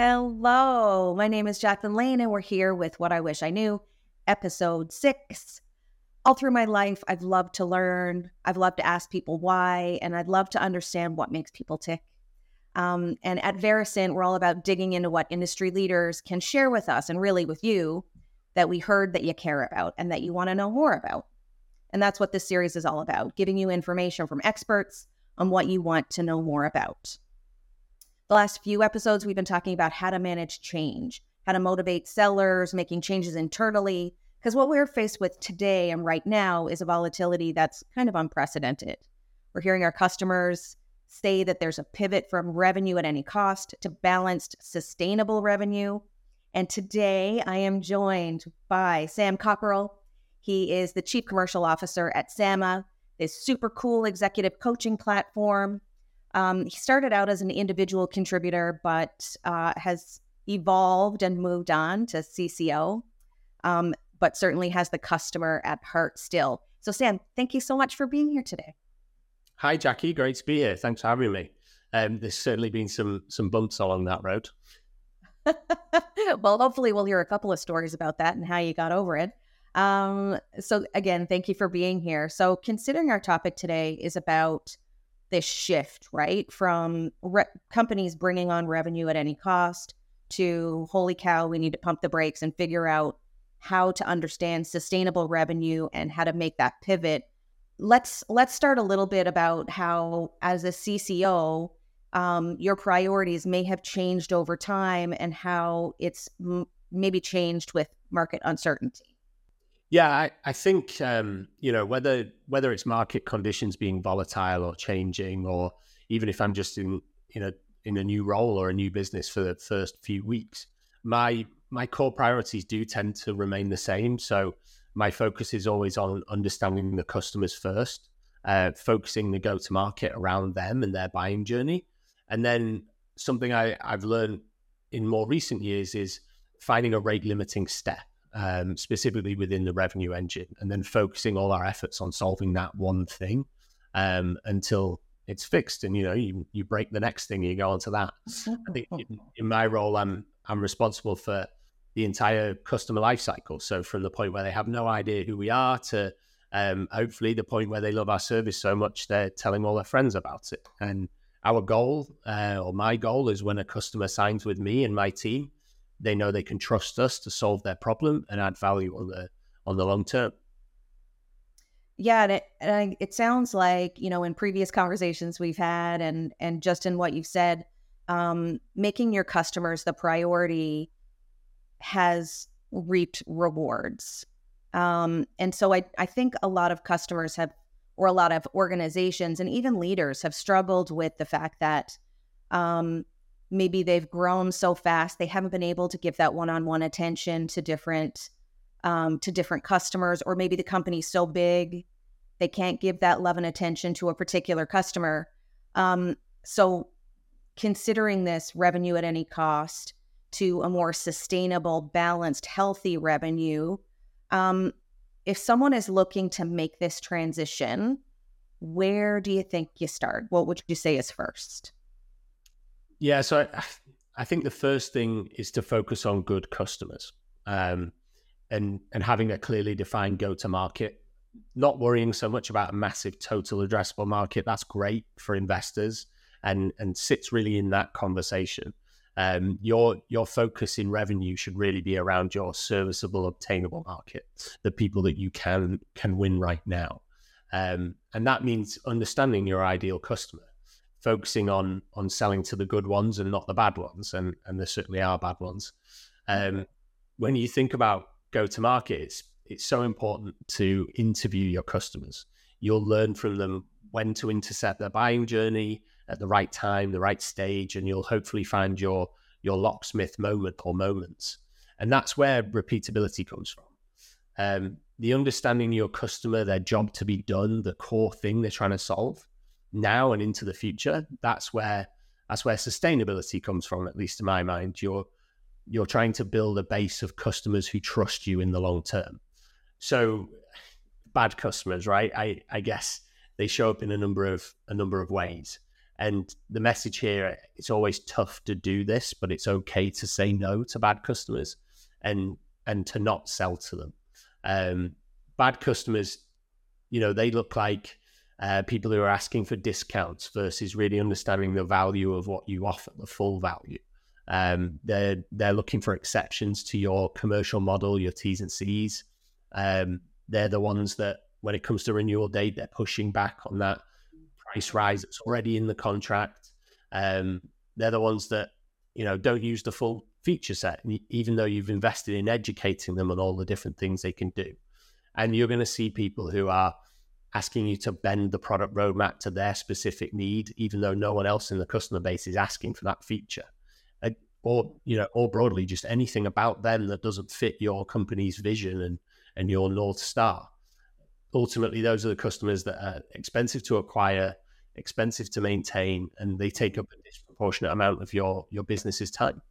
Hello, my name is Jacklyn Lane, and we're here with What I Wish I Knew, episode six. All through my life, I've loved to learn. I've loved to ask people why, and I'd love to understand what makes people tick. Um, and at Varicent, we're all about digging into what industry leaders can share with us and really with you that we heard that you care about and that you want to know more about. And that's what this series is all about giving you information from experts on what you want to know more about. The last few episodes, we've been talking about how to manage change, how to motivate sellers, making changes internally. Because what we're faced with today and right now is a volatility that's kind of unprecedented. We're hearing our customers say that there's a pivot from revenue at any cost to balanced, sustainable revenue. And today I am joined by Sam Cockerill. He is the Chief Commercial Officer at SAMA, this super cool executive coaching platform. Um, he started out as an individual contributor, but uh, has evolved and moved on to CCO, um, but certainly has the customer at heart still. So, Sam, thank you so much for being here today. Hi, Jackie. Great to be here. Thanks for having me. Um, there's certainly been some some bumps along that road. well, hopefully, we'll hear a couple of stories about that and how you got over it. Um, so, again, thank you for being here. So, considering our topic today is about this shift, right? From re- companies bringing on revenue at any cost to holy cow, we need to pump the brakes and figure out how to understand sustainable revenue and how to make that pivot. Let's let's start a little bit about how, as a CCO, um, your priorities may have changed over time and how it's m- maybe changed with market uncertainty. Yeah, I, I think um, you know whether whether it's market conditions being volatile or changing, or even if I'm just in in a in a new role or a new business for the first few weeks, my my core priorities do tend to remain the same. So my focus is always on understanding the customers first, uh, focusing the go to market around them and their buying journey, and then something I, I've learned in more recent years is finding a rate limiting step um, specifically within the revenue engine, and then focusing all our efforts on solving that one thing um, until it's fixed. And you know, you, you break the next thing, you go on to that. I think in, in my role, I'm I'm responsible for the entire customer life cycle. So from the point where they have no idea who we are to um, hopefully the point where they love our service so much they're telling all their friends about it. And our goal, uh, or my goal, is when a customer signs with me and my team, they know they can trust us to solve their problem and add value on the on the long term. Yeah, and it, and it sounds like you know in previous conversations we've had, and and just in what you've said, um, making your customers the priority has reaped rewards. Um, and so I I think a lot of customers have, or a lot of organizations and even leaders have struggled with the fact that um, maybe they've grown so fast they haven't been able to give that one-on-one attention to different um, to different customers or maybe the company's so big they can't give that love and attention to a particular customer. Um, so considering this revenue at any cost to a more sustainable balanced healthy revenue um, if someone is looking to make this transition where do you think you start? What would you say is first yeah, so I, I think the first thing is to focus on good customers, um, and and having a clearly defined go to market. Not worrying so much about a massive total addressable market. That's great for investors, and and sits really in that conversation. Um, your your focus in revenue should really be around your serviceable, obtainable market, the people that you can can win right now, um, and that means understanding your ideal customer focusing on on selling to the good ones and not the bad ones, and and there certainly are bad ones. Um, when you think about go to market, it's it's so important to interview your customers. You'll learn from them when to intercept their buying journey at the right time, the right stage, and you'll hopefully find your your locksmith moment or moments. And that's where repeatability comes from. Um, the understanding your customer, their job to be done, the core thing they're trying to solve, now and into the future, that's where that's where sustainability comes from, at least in my mind. You're you're trying to build a base of customers who trust you in the long term. So bad customers, right? I, I guess they show up in a number of a number of ways. And the message here, it's always tough to do this, but it's okay to say no to bad customers and and to not sell to them. Um, bad customers, you know, they look like uh, people who are asking for discounts versus really understanding the value of what you offer, the full value. Um, they're they're looking for exceptions to your commercial model, your T's and C's. Um, they're the ones that, when it comes to renewal date, they're pushing back on that price rise that's already in the contract. Um, they're the ones that you know don't use the full feature set, even though you've invested in educating them on all the different things they can do. And you're going to see people who are asking you to bend the product roadmap to their specific need, even though no one else in the customer base is asking for that feature. or you know, or broadly, just anything about them that doesn't fit your company's vision and and your north star. Ultimately, those are the customers that are expensive to acquire, expensive to maintain, and they take up a disproportionate amount of your your business's time.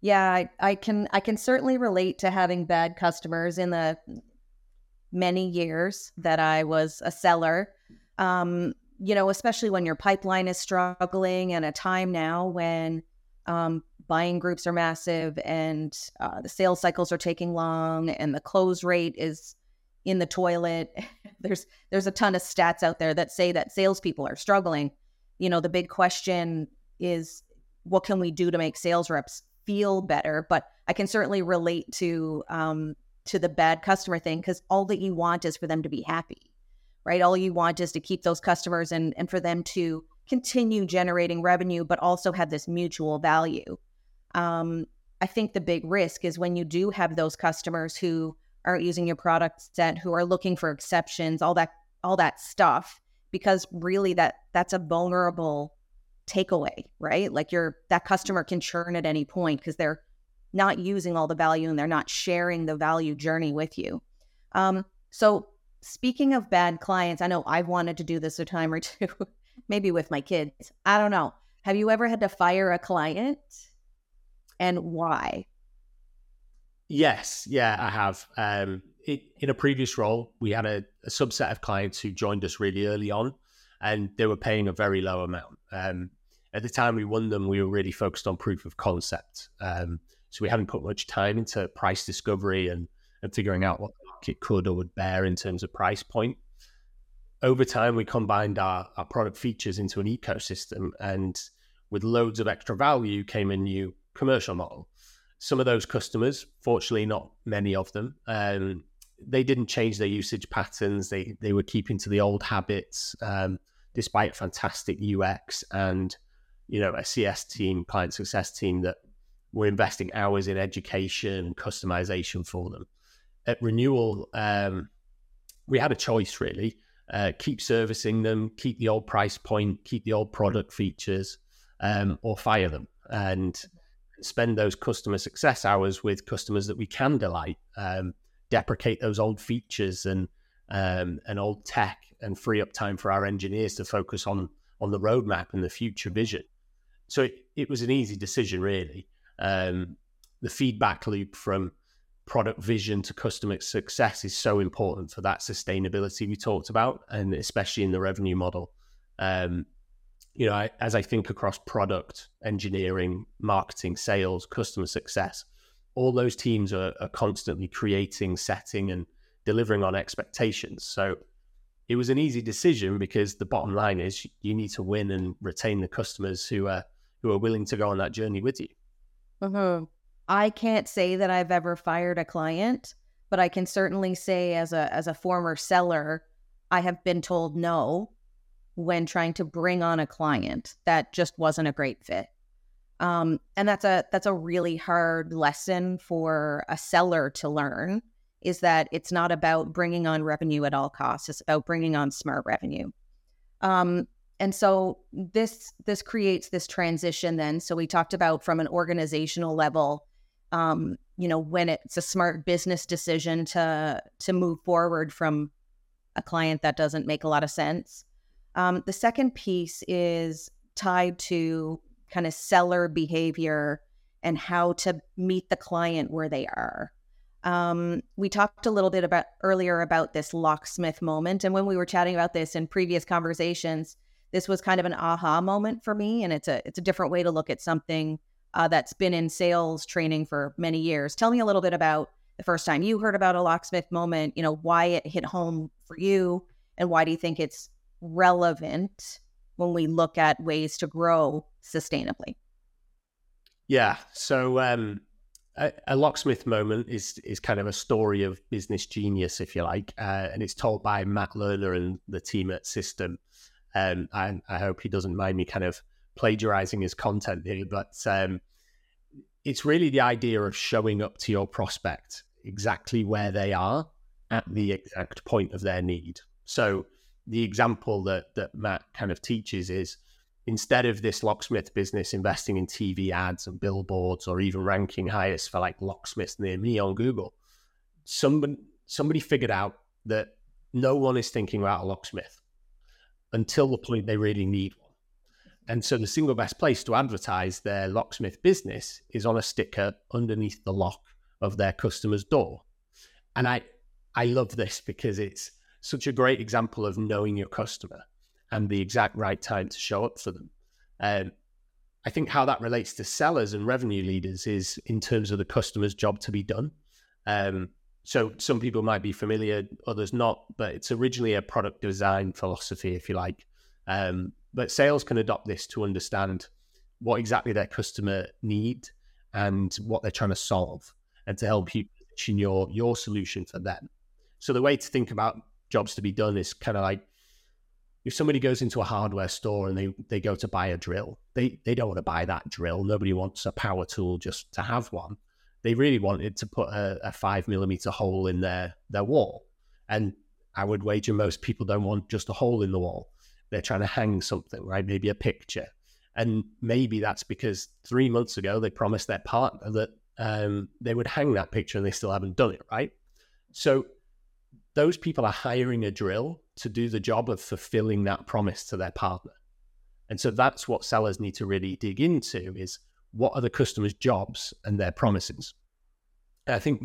Yeah, I, I can I can certainly relate to having bad customers in the many years that I was a seller. Um, you know, especially when your pipeline is struggling and a time now when um, buying groups are massive and uh, the sales cycles are taking long and the close rate is in the toilet. there's there's a ton of stats out there that say that salespeople are struggling. You know, the big question is what can we do to make sales reps feel better? But I can certainly relate to um, to the bad customer thing because all that you want is for them to be happy, right? All you want is to keep those customers and and for them to continue generating revenue, but also have this mutual value. Um, I think the big risk is when you do have those customers who aren't using your product set, who are looking for exceptions, all that all that stuff, because really that that's a vulnerable takeaway, right? Like your that customer can churn at any point because they're not using all the value and they're not sharing the value journey with you. Um, so speaking of bad clients, I know I've wanted to do this a time or two, maybe with my kids. I don't know. Have you ever had to fire a client and why? Yes, yeah, I have. Um, it, in a previous role, we had a, a, subset of clients who joined us really early on, and they were paying a very low amount. Um, at the time we won them, we were really focused on proof of concept. Um, so we haven't put much time into price discovery and, and figuring out what the market could or would bear in terms of price point. Over time, we combined our, our product features into an ecosystem, and with loads of extra value came a new commercial model. Some of those customers, fortunately, not many of them, um, they didn't change their usage patterns. They they were keeping to the old habits, um, despite fantastic UX and you know a CS team, client success team that were investing hours in education and customization for them. At renewal, um, we had a choice really: uh, keep servicing them, keep the old price point, keep the old product features, um, or fire them and spend those customer success hours with customers that we can delight. Um, deprecate those old features and um, and old tech, and free up time for our engineers to focus on on the roadmap and the future vision so it, it was an easy decision, really. Um, the feedback loop from product vision to customer success is so important for that sustainability we talked about, and especially in the revenue model. Um, you know, I, as I think across product, engineering, marketing, sales, customer success, all those teams are, are constantly creating, setting, and delivering on expectations. So it was an easy decision because the bottom line is you need to win and retain the customers who are who are willing to go on that journey with you. Mm-hmm. I can't say that I've ever fired a client, but I can certainly say as a as a former seller, I have been told no when trying to bring on a client that just wasn't a great fit. Um, and that's a that's a really hard lesson for a seller to learn is that it's not about bringing on revenue at all costs it's about bringing on smart revenue um, and so this this creates this transition then. So we talked about from an organizational level um, you know when it's a smart business decision to to move forward from a client that doesn't make a lot of sense. Um, the second piece is tied to kind of seller behavior and how to meet the client where they are. Um, we talked a little bit about earlier about this locksmith moment. And when we were chatting about this in previous conversations this was kind of an aha moment for me, and it's a it's a different way to look at something uh, that's been in sales training for many years. Tell me a little bit about the first time you heard about a locksmith moment. You know why it hit home for you, and why do you think it's relevant when we look at ways to grow sustainably? Yeah. So um, a, a, locksmith moment is is kind of a story of business genius, if you like, uh, and it's told by Matt Lerner and the team at SYSTM. Um, and I hope he doesn't mind me kind of plagiarizing his content here, but um, it's really the idea of showing up to your prospect exactly where they are at the exact point of their need. So the example that that Matt kind of teaches is instead of this locksmith business investing in TV ads and billboards or even ranking highest for like locksmiths near me on Google, somebody somebody figured out that no one is thinking about a locksmith until the point they really need one. And so the single best place to advertise their locksmith business is on a sticker underneath the lock of their customer's door. And I I love this because it's such a great example of knowing your customer and the exact right time to show up for them. Um, I think how that relates to sellers and revenue leaders is in terms of the customer's job to be done. Um, so some people might be familiar, others not, but it's originally a product design philosophy, if you like. Um, but sales can adopt this to understand what exactly their customer need and what they're trying to solve, and to help you position your your solution for them. So the way to think about jobs to be done is kind of like if somebody goes into a hardware store and they, they go to buy a drill, they, they don't want to buy that drill. Nobody wants a power tool just to have one. They really wanted to put a, a five millimeter hole in their, their wall. And I would wager most people don't want just a hole in the wall. They're trying to hang something, right? Maybe a picture. And maybe that's because three months ago they promised their partner that um, they would hang that picture and they still haven't done it, right? So those people are hiring a drill to do the job of fulfilling that promise to their partner. And so that's what sellers need to really dig into is what are the customers' jobs and their promises. And I think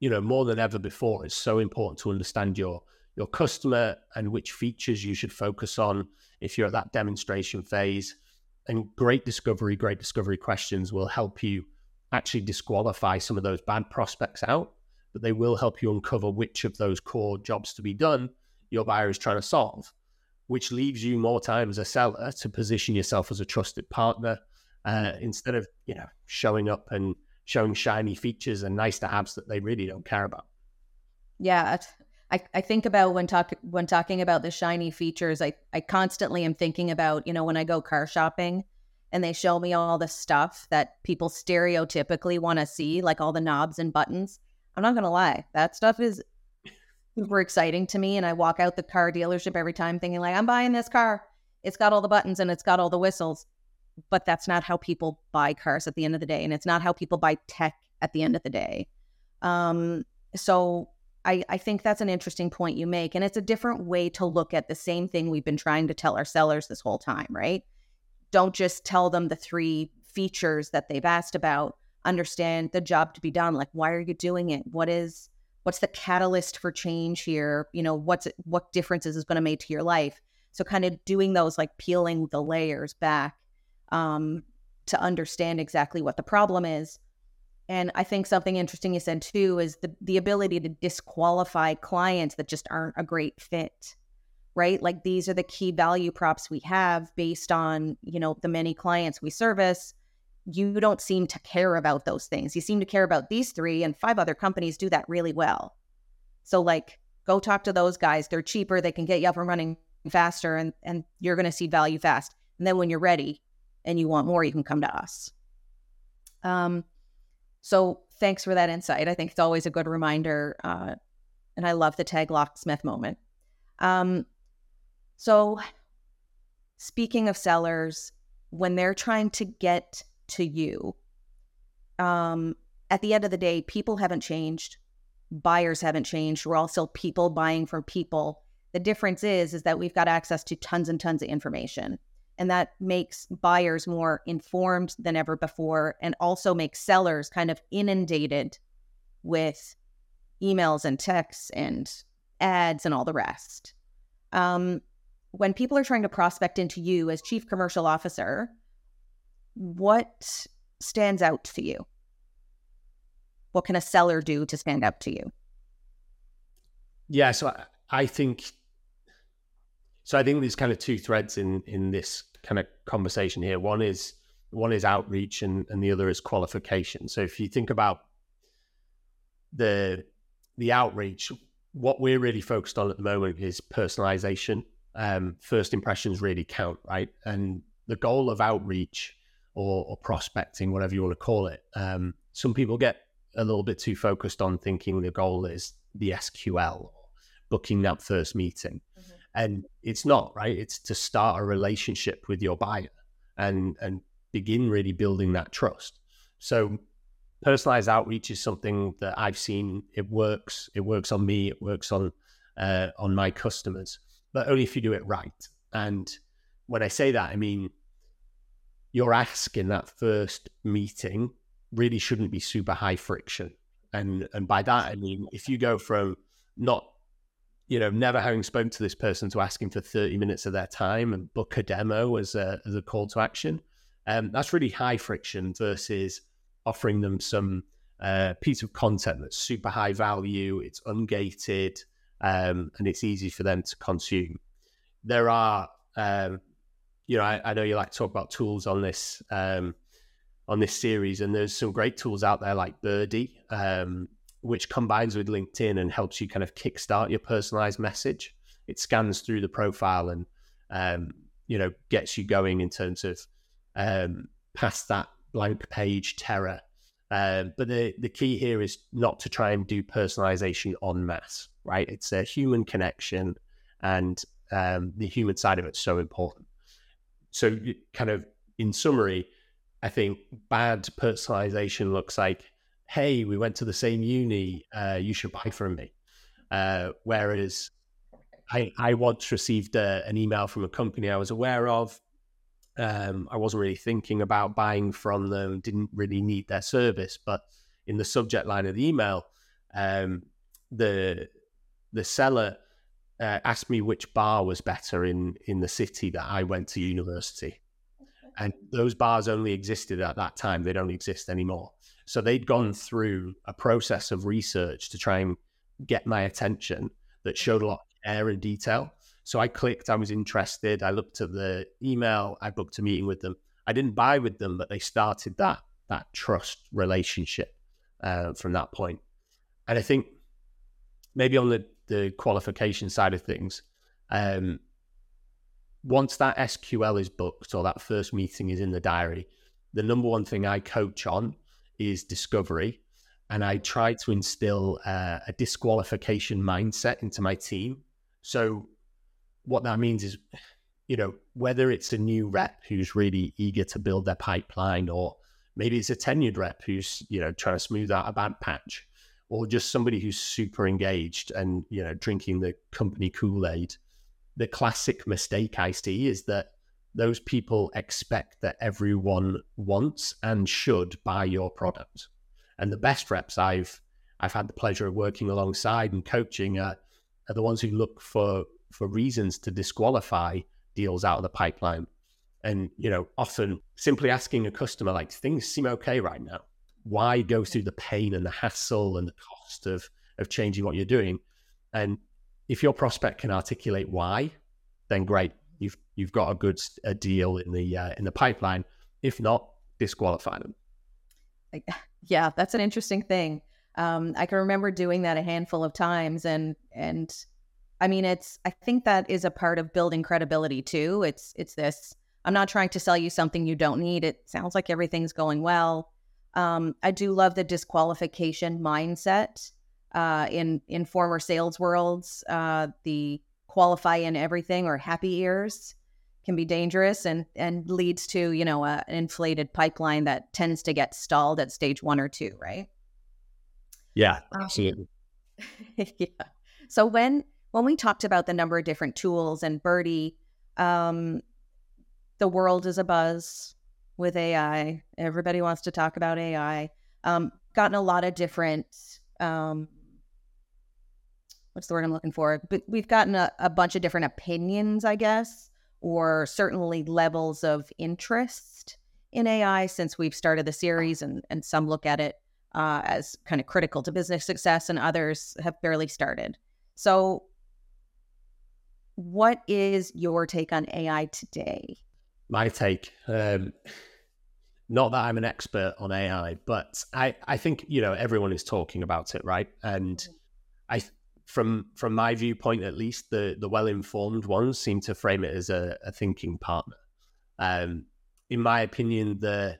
you know more than ever before, it's so important to understand your your customer and which features you should focus on if you're at that demonstration phase. And great discovery, great discovery questions will help you actually disqualify some of those bad prospects out but they will help you uncover which of those core jobs to be done your buyer is trying to solve, which leaves you more time as a seller to position yourself as a trusted partner uh, instead of you know showing up and showing shiny features and nice to haves that they really don't care about. Yeah, I, I think about when talk when talking about the shiny features, I, I constantly am thinking about, you know, when I go car shopping and they show me all the stuff that people stereotypically want to see, like all the knobs and buttons. I'm not gonna lie, that stuff is super exciting to me. And I walk out the car dealership every time thinking, like, I'm buying this car. It's got all the buttons and it's got all the whistles. But that's not how people buy cars at the end of the day. And it's not how people buy tech at the end of the day. Um, so I, I think that's an interesting point you make. And it's a different way to look at the same thing we've been trying to tell our sellers this whole time, right? Don't just tell them the three features that they've asked about understand the job to be done like why are you doing it what is what's the catalyst for change here you know what's what differences is going to make to your life so kind of doing those like peeling the layers back um, to understand exactly what the problem is and i think something interesting you said too is the, the ability to disqualify clients that just aren't a great fit right like these are the key value props we have based on you know the many clients we service you don't seem to care about those things. You seem to care about these three, and five other companies do that really well. So, like, go talk to those guys. They're cheaper, they can get you up and running faster, and, and you're going to see value fast. And then when you're ready and you want more, you can come to us. Um, so, thanks for that insight. I think it's always a good reminder. Uh, and I love the tag locksmith moment. Um, so, speaking of sellers, when they're trying to get to you. Um, at the end of the day, people haven't changed, buyers haven't changed. We're all still people buying from people. The difference is is that we've got access to tons and tons of information. And that makes buyers more informed than ever before and also makes sellers kind of inundated with emails and texts and ads and all the rest. Um, when people are trying to prospect into you as chief commercial officer, what stands out to you? What can a seller do to stand out to you? Yeah, so I, I think so I think there's kind of two threads in in this kind of conversation here. One is one is outreach and, and the other is qualification. So if you think about the the outreach, what we're really focused on at the moment is personalization. Um, first impressions really count, right? And the goal of outreach or, or prospecting, whatever you want to call it, um, some people get a little bit too focused on thinking the goal is the SQL, or booking that first meeting. And it's not, right? It's to start a relationship with your buyer and and begin really building that trust. So personalized outreach is something that I've seen it works. It works on me. It works on uh, on my customers, but only if you do it right. And when I say that, I mean your ask in that first meeting really shouldn't be super high friction. And and by that I mean if you go from not you know never having spoken to this person to ask asking for 30 minutes of their time and book a demo as a as a call to action um, that's really high friction versus offering them some uh, piece of content that's super high value, it's ungated, um, and it's easy for them to consume. There are, um, you know, I, I, know you like to talk about tools on this um, on this series, and there's some great tools out there like Birdie, um, which combines with LinkedIn and helps you kind of kickstart your personalized message. It scans through the profile and um, you know gets you going in terms of um, past that blank page terror. Um, but the, the key here is not to try and do personalization en masse, right? It's a human connection and um, the human side of it's so important. So, kind of in summary, I think bad personalization looks like, hey, we went to the same uni, uh, you should buy from me. Uh, whereas I, I once received a, uh, an email from a company I was aware of um, I wasn't really thinking about buying from them, didn't really need their service. But in the subject line of the email, um, the the seller uh, asked me which bar was better in in the city that I went to university, and those bars only existed at that time. They don't exist anymore. So they'd gone through a process of research to try and get my attention that showed a lot of care and detail. So I clicked, I was interested. I looked at the email, I booked a meeting with them. I didn't buy with them, but they started that that trust relationship uh, from that point. And I think maybe on the, the qualification side of things, um, once that SQL is booked or that first meeting is in the diary, the number one thing I coach on is discovery. And I try to instill uh, a disqualification mindset into my team. So what that means is, you know, whether it's a new rep who's really eager to build their pipeline, or maybe it's a tenured rep who's, you know, trying to smooth out a bad patch, or just somebody who's super engaged and, you know, drinking the company Kool Aid. The classic mistake I see is that those people expect that everyone wants and should buy your product. And the best reps I've I've had the pleasure of working alongside and coaching are, are the ones who look for for reasons to disqualify deals out of the pipeline. And, you know, often simply asking a customer, like, things seem okay right now. Why go through the pain and the hassle and the cost of, of changing what you're doing? And if your prospect can articulate why, then great. You've, you've got a good a deal in the, uh, in the pipeline. If not, disqualify them. Yeah, that's an interesting thing. Um, I can remember doing that a handful of times and, and I mean, it's I think that is a part of building credibility too. It's it's this I'm not trying to sell you something you don't need. It sounds like everything's going well. Um, I do love the disqualification mindset uh, in in former sales worlds. Uh, the qualify in everything or happy ears can be dangerous and and leads to you know a, an inflated pipeline that tends to get stalled at stage one or two, right? Yeah, um, absolutely. Um, yeah. So when when we talked about the number of different tools and Birdie, um, the world is a buzz with AI. Everybody wants to talk about AI. Um, gotten a lot of different um, what's the word I'm looking for? But we've gotten a, a bunch of different opinions, I guess, or certainly levels of interest in AI since we've started the series, and and some look at it uh, as kind of critical to business success, and others have barely started. So, what is your take on AI today? My take, um, not that I'm an expert on AI, but I, I think you know everyone is talking about it, right? And mm-hmm. I, from from my viewpoint at least, the the well informed ones seem to frame it as a, a thinking partner. Um, in my opinion, the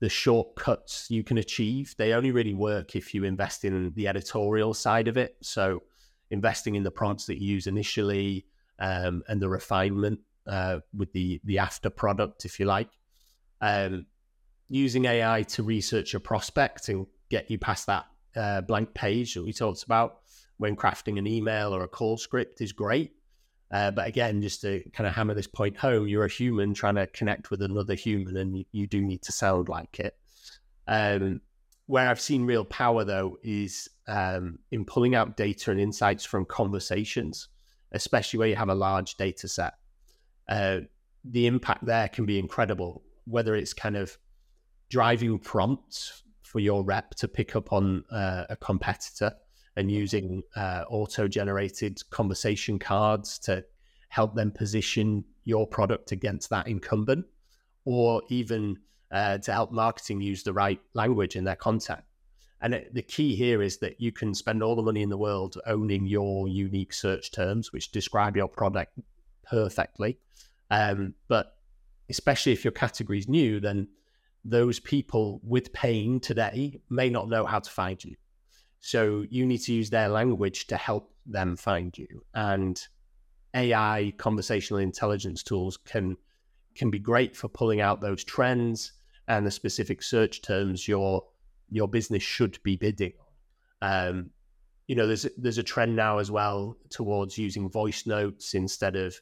the shortcuts you can achieve they only really work if you invest in the editorial side of it. So investing in the prompts that you use initially um, and the refinement uh, with the the after product, if you like. Um, using AI to research a prospect and get you past that uh, blank page that we talked about when crafting an email or a call script is great. Uh, but again, just to kind of hammer this point home, you're a human trying to connect with another human, and you, you do need to sound like it. Um, where I've seen real power, though, is um, in pulling out data and insights from conversations, especially where you have a large data set. Uh, the impact there can be incredible, whether it's kind of driving prompts for your rep to pick up on uh, a competitor and using uh, auto generated conversation cards to help them position your product against that incumbent, or even uh, to help marketing use the right language in their content. And it, the key here is that you can spend all the money in the world owning your unique search terms, which describe your product perfectly. Um, but especially if your category is new, then those people with pain today may not know how to find you. So you need to use their language to help them find you. And AI conversational intelligence tools can can be great for pulling out those trends and the specific search terms your your business should be bidding on. Um, you know, there's there's a trend now as well towards using voice notes instead of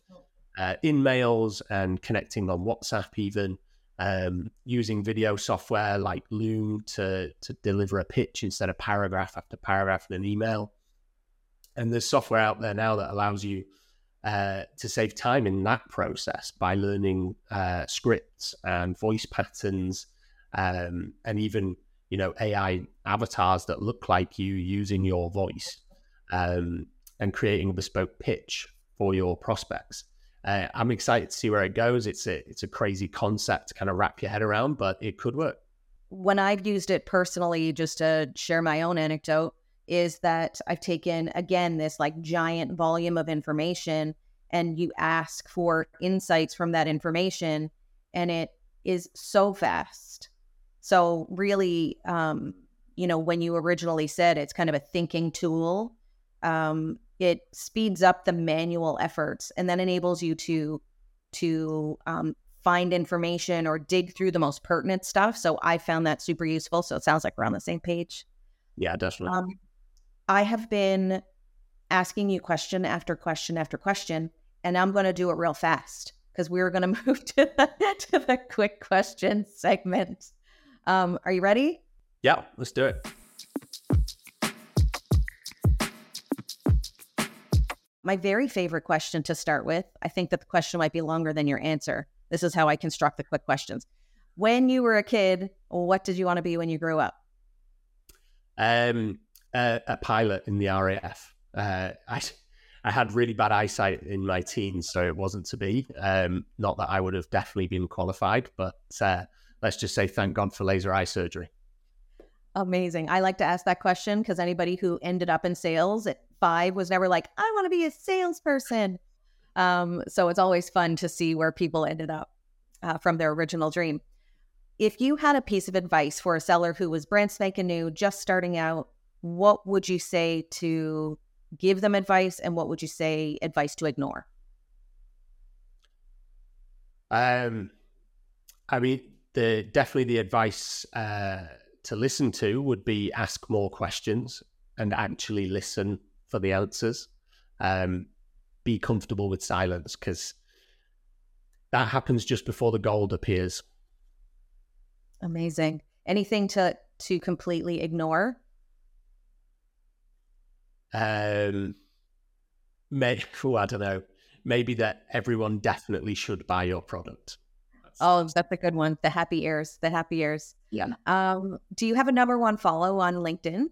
uh, in mails and connecting on WhatsApp even um, using video software like Loom to to deliver a pitch instead of paragraph after paragraph in an email. And there's software out there now that allows you uh, to save time in that process by learning uh, scripts and voice patterns, um, and even you know AI avatars that look like you using your voice, um, and creating a bespoke pitch for your prospects. Uh, I'm excited to see where it goes. It's a it's a crazy concept to kind of wrap your head around, but it could work. When I've used it personally, just to share my own anecdote, is that I've taken again this like giant volume of information, and you ask for insights from that information, and it is so fast. So really, um, you know, when you originally said it's kind of a thinking tool, um, it speeds up the manual efforts and then enables you to to um, find information or dig through the most pertinent stuff. So I found that super useful. So it sounds like we're on the same page. Yeah, definitely. Um, I have been asking you question after question after question, and I'm going to do it real fast because we are going to move to the, to the quick question segment. Um, are you ready? Yeah, let's do it. My very favorite question to start with, I think that the question might be longer than your answer. This is how I construct the quick questions. When you were a kid, what did you want to be when you grew up? Um, uh, a pilot in the RAF. Uh, I I had really bad eyesight in my teens, so it wasn't to be. Um, not that I would have definitely been qualified, but uh, let's just say thank God for laser eye surgery. Amazing. I like to ask that question because anybody who ended up in sales at five was never like, I want to be a salesperson. Um, so it's always fun to see where people ended up uh, from their original dream. If you had a piece of advice for a seller who was brand spanking new, just starting out, what would you say to give them advice and what would you say advice to ignore? Um, I mean, the definitely the advice uh, to listen to would be ask more questions and actually listen for the answers. Um, be comfortable with silence because that happens just before the gold appears. Amazing. Anything to to completely ignore? Um, may, oh, I don't know, maybe that everyone definitely should buy your product. Oh, that's a good one. The happy ears, the happy ears. Yeah. Um, do you have a number one follow on LinkedIn?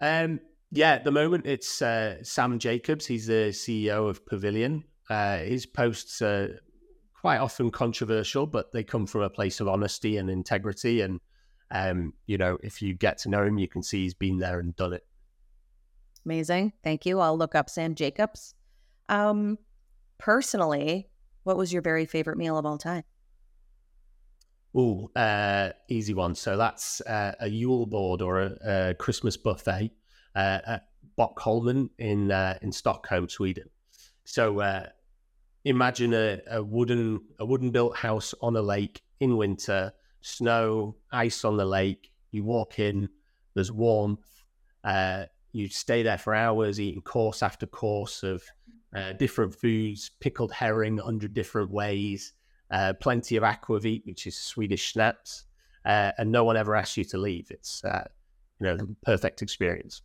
Um, yeah, at the moment it's uh, Sam Jacobs. He's the CEO of Pavilion. Uh, his posts are quite often controversial, but they come from a place of honesty and integrity. And um, you know, if you get to know him, you can see he's been there and done it. Amazing. Thank you. I'll look up Sam Jacobs. Um, personally, what was your very favorite meal of all time? Oh, uh, easy one. So that's uh, a julbord or a, a Christmas buffet uh, at Bockholmen in uh, in Stockholm, Sweden. So uh, imagine a, a, wooden a wooden built house on a lake in winter, snow, ice on the lake. You walk in, there's warmth. Uh, you stay there for hours, eating course after course of uh, different foods, pickled herring, hundred different ways, uh, plenty of aquavit, which is Swedish schnapps, and no one ever asks you to leave. It's you know the perfect experience.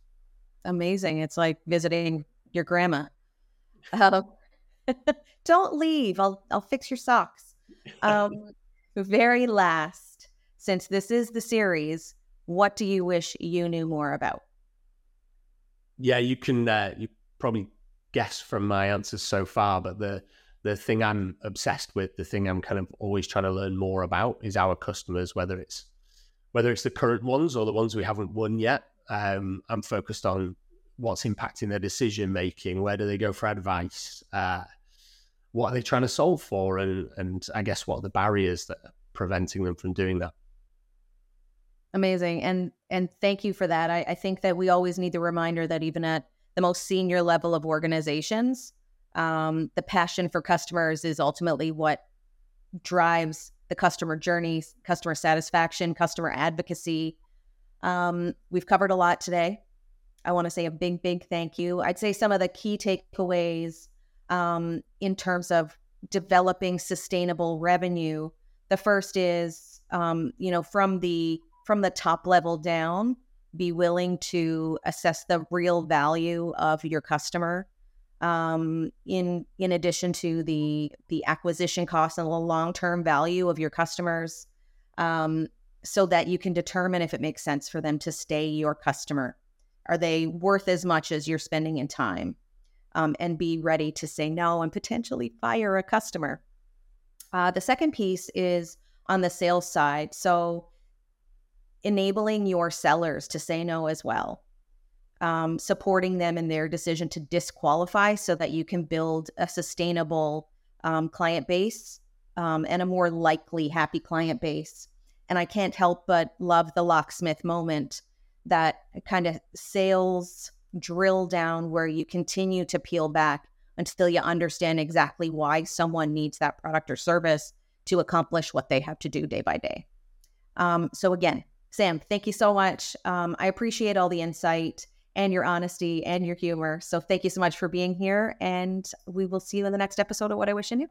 Amazing! It's like visiting your grandma. Um, don't leave. I'll I'll fix your socks. Um, very last, since this is the series, what do you wish you knew more about? Yeah, you can. Uh, you probably guess from my answers so far, but the the thing I'm obsessed with, the thing I'm kind of always trying to learn more about, is our customers. Whether it's whether it's the current ones or the ones we haven't won yet, um, I'm focused on what's impacting their decision making. Where do they go for advice? Uh, what are they trying to solve for? And and I guess what are the barriers that are preventing them from doing that? Amazing. And and thank you for that. I, I think that we always need the reminder that even at the most senior level of organizations, um, the passion for customers is ultimately what drives the customer journey, customer satisfaction, customer advocacy. Um, we've covered a lot today. I want to say a big, big thank you. I'd say some of the key takeaways um, in terms of developing sustainable revenue. The first is, um, you know, from the from the top level down, be willing to assess the real value of your customer. Um, in in addition to the the acquisition costs and the long term value of your customers, um, so that you can determine if it makes sense for them to stay your customer. Are they worth as much as you're spending in time? Um, and be ready to say no and potentially fire a customer. Uh, the second piece is on the sales side. So enabling your sellers to say no as well, um, supporting them in their decision to disqualify so that you can build a sustainable um, client base um, and a more likely happy client base. And I can't help but love the locksmith moment that kind of sales drill down where you continue to peel back until you understand exactly why someone needs that product or service to accomplish what they have to do day by day. Um, so, again, Sam, thank you so much. Um, I appreciate all the insight and your honesty and your humor. So thank you so much for being here. And we will see you in the next episode of What I Wish I Knew.